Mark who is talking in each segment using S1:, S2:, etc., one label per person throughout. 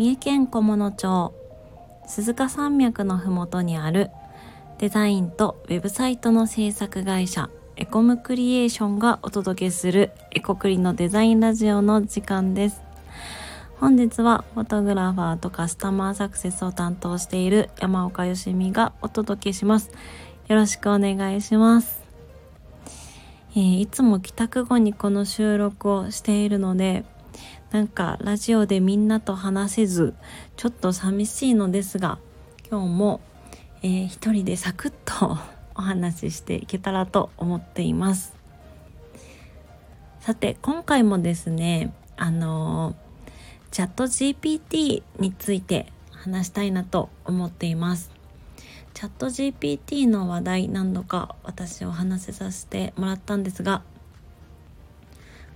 S1: 三重県菰野町。鈴鹿山脈のふもとにあるデザインとウェブサイトの制作会社エコムクリエーションがお届けするエコクリのデザインラジオの時間です。本日はフォトグラファーとカスタマーサクセスを担当している山岡よしみがお届けします。よろしくお願いします。えー、いつも帰宅後にこの収録をしているのでなんかラジオでみんなと話せずちょっと寂しいのですが今日も、えー、一人でサクッとお話ししていけたらと思っています。さて今回もですねあのー、チャット GPT について話したいなと思っています。チャット GPT の話題何度か私お話しさせてもらったんですが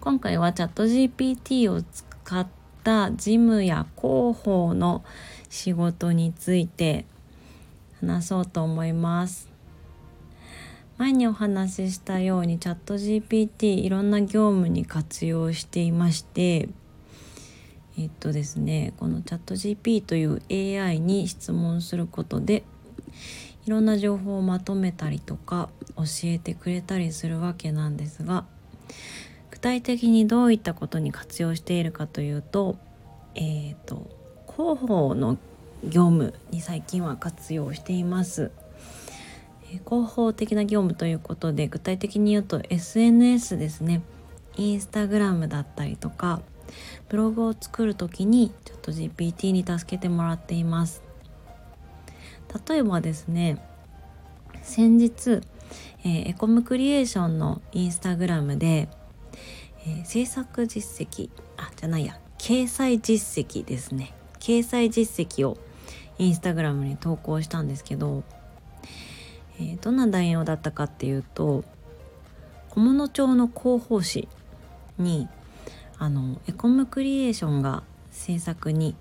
S1: 今回はチャット GPT を使った事務や広報の仕事について話そうと思います。前にお話ししたようにチャット GPT いろんな業務に活用していましてえっとですねこのチャット GP という AI に質問することでいろんな情報をまとめたりとか教えてくれたりするわけなんですが体的にどういったことに活用しているかというと,、えーと、広報の業務に最近は活用しています。広報的な業務ということで具体的に言うと SNS ですねインスタグラムだったりとかブログを作る時にちょっと GPT に助けてもらっています例えばですね先日、えー、エコムクリエーションのインスタグラムでえー、制作実績。あじゃないや。掲載実績ですね。掲載実績をインスタグラムに投稿したんですけど、えー、どんな内容だったかっていうと小物町の広報誌にあのエコムクリエーションが制作に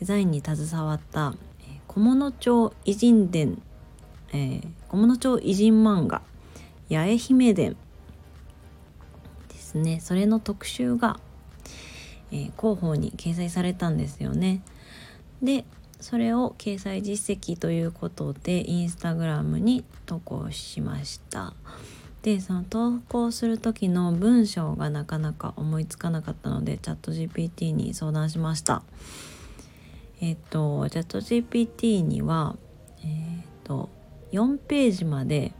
S1: デザインに携わった、え、小物町偉人伝、えー、小物町偉人漫画八重姫伝ですねそれの特集が、えー、広報に掲載されたんですよね。でそれを掲載実績ということでインスタグラムに投稿しました。でその投稿する時の文章がなかなか思いつかなかったのでチャット GPT に相談しました。えっ、とチャット GPT にはえっ、と4ページまで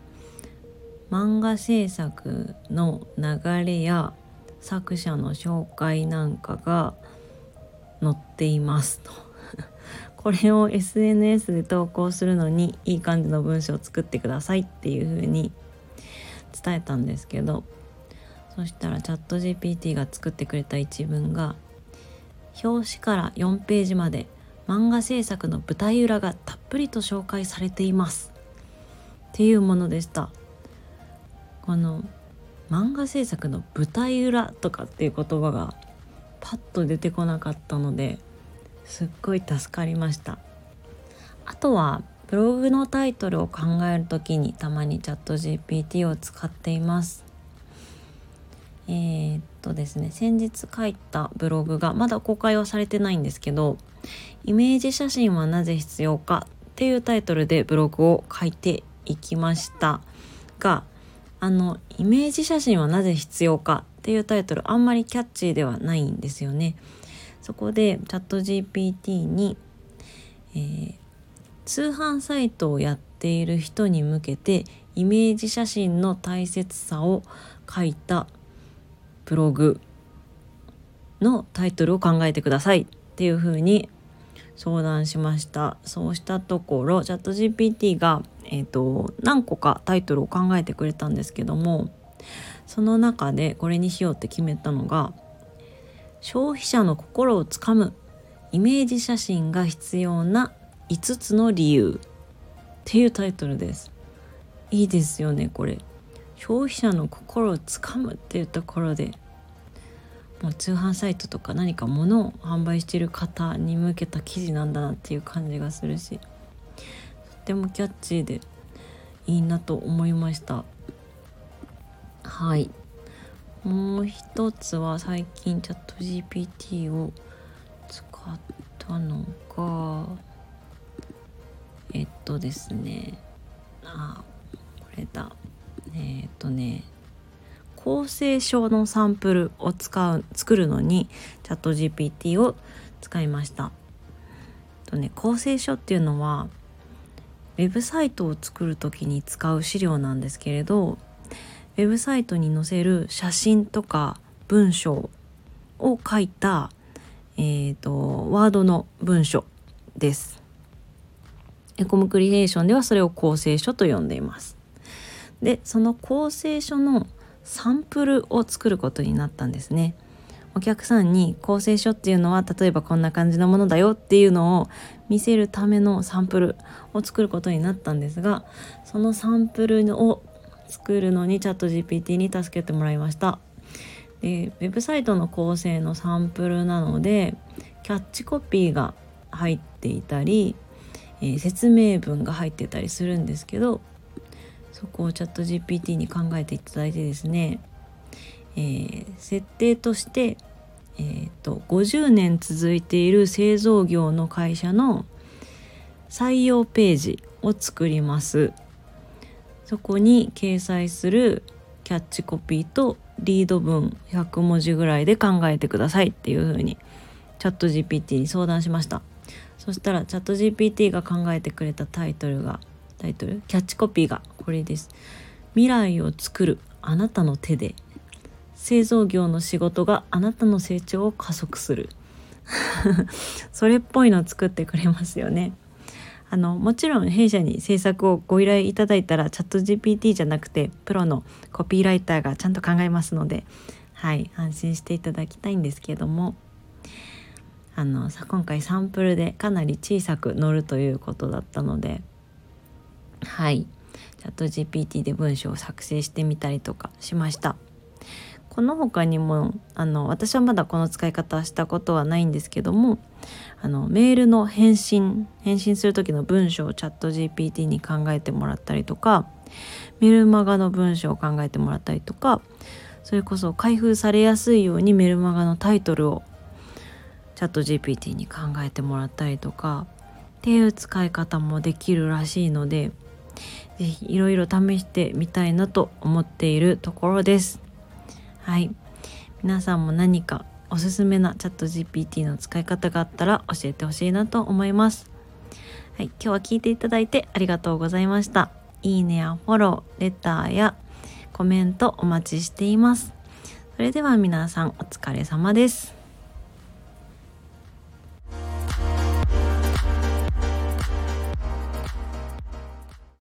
S1: 漫画制作の流れや作者の紹介なんかが載っていますと これを SNS で投稿するのにいい感じの文章を作ってくださいっていう風に伝えたんですけどそしたらチャット GPT が作ってくれた一文が表紙から4ページまで漫画制作の舞台裏がたっぷりと紹介されていますっていうものでした。この漫画制作の舞台裏とかっていう言葉がパッと出てこなかったのですっごい助かりました。あとはブログのタイトルを考える時にたまにチャット GPT を使っています。えー、っとですね先日書いたブログがまだ公開はされてないんですけどイメージ写真はなぜ必要かっていうタイトルでブログを書いていきましたがあのイメージ写真はなぜ必要かっていうタイトルあんまりキャッチーではないんですよね。そこでチャット GPT に、えー、通販サイトをやっている人に向けてイメージ写真の大切さを書いたブログのタイトルを考えてくださいっていうふうに相談しましたそうしたところチャット GPT がえーと、何個かタイトルを考えてくれたんですけどもその中でこれにしようって決めたのが「消費者の心をつかむイメージ写真が必要な5つの理由」っていうタイトルです。いいですよねこれ。消費者の心をつかむっていうところでもう通販サイトとか何か物を販売してる方に向けた記事なんだなっていう感じがするしとってもキャッチーでいいなと思いました。はい。もう一つは最近チャット GPT を使ったのがえっとですね。あこれだ。えっとね。構成書のサンプルを使う作るのにチャット GPT を使いました。とね構成書っていうのはウェブサイトを作る時に使う資料なんですけれどウェブサイトに載せる写真とか文章を書いた、えーと、ワードの文書です。エコムクリエーションではそれを構成書と呼んでいます。でその構成書のサンプルを作ることになったんですね。お客さんに構成書っていうのは例えばこんな感じのものだよっていうのを見せるためのサンプルを作ることになったんですがそのサンプルを作るのにチャット GPT に助けてもらいましたでウェブサイトの構成のサンプルなのでキャッチコピーが入っていたり、えー、説明文が入ってたりするんですけどそこをチャット GPT に考えていただいてですねえー、設定として、えーと、50年続いている製造業の会社の採用ページを作ります。そこに掲載するキャッチコピーとリード文100文字ぐらいで考えてくださいっていう風にチャット GPT に相談しました。そしたらチャット GPT が考えてくれたタイトルがタイトルキャッチコピーがこれです。未来を作るあなたの手で。製造業の仕事があなたの成長を加速する。それっぽいのを作ってくれますよね。あのもちろん弊社に制作をご依頼いただいたらチャット GPT じゃなくてプロのコピーライターがちゃんと考えますのではい安心していただきたいんですけども。あのさ今回サンプルでかなり小さく載るということだったのではいチャット GPT で文章を作成してみたりとかしました。この他にもあの私はまだこの使い方したことはないんですけどもあのメールの返信返信する時の文章をチャット GPT に考えてもらったりとかメルマガの文章を考えてもらったりとかそれこそ開封されやすいようにメルマガのタイトルをチャット GPT に考えてもらったりとかっていう使い方もできるらしいので是非いろいろ試してみたいなと思っているところです。はい。皆さんも何かおすすめなチャット GPT の使い方があったら教えてほしいなと思います。はい。今日は聞いていただいてありがとうございました。いいねやフォローレターやコメントお待ちしています。それでは皆さんお疲れ様です。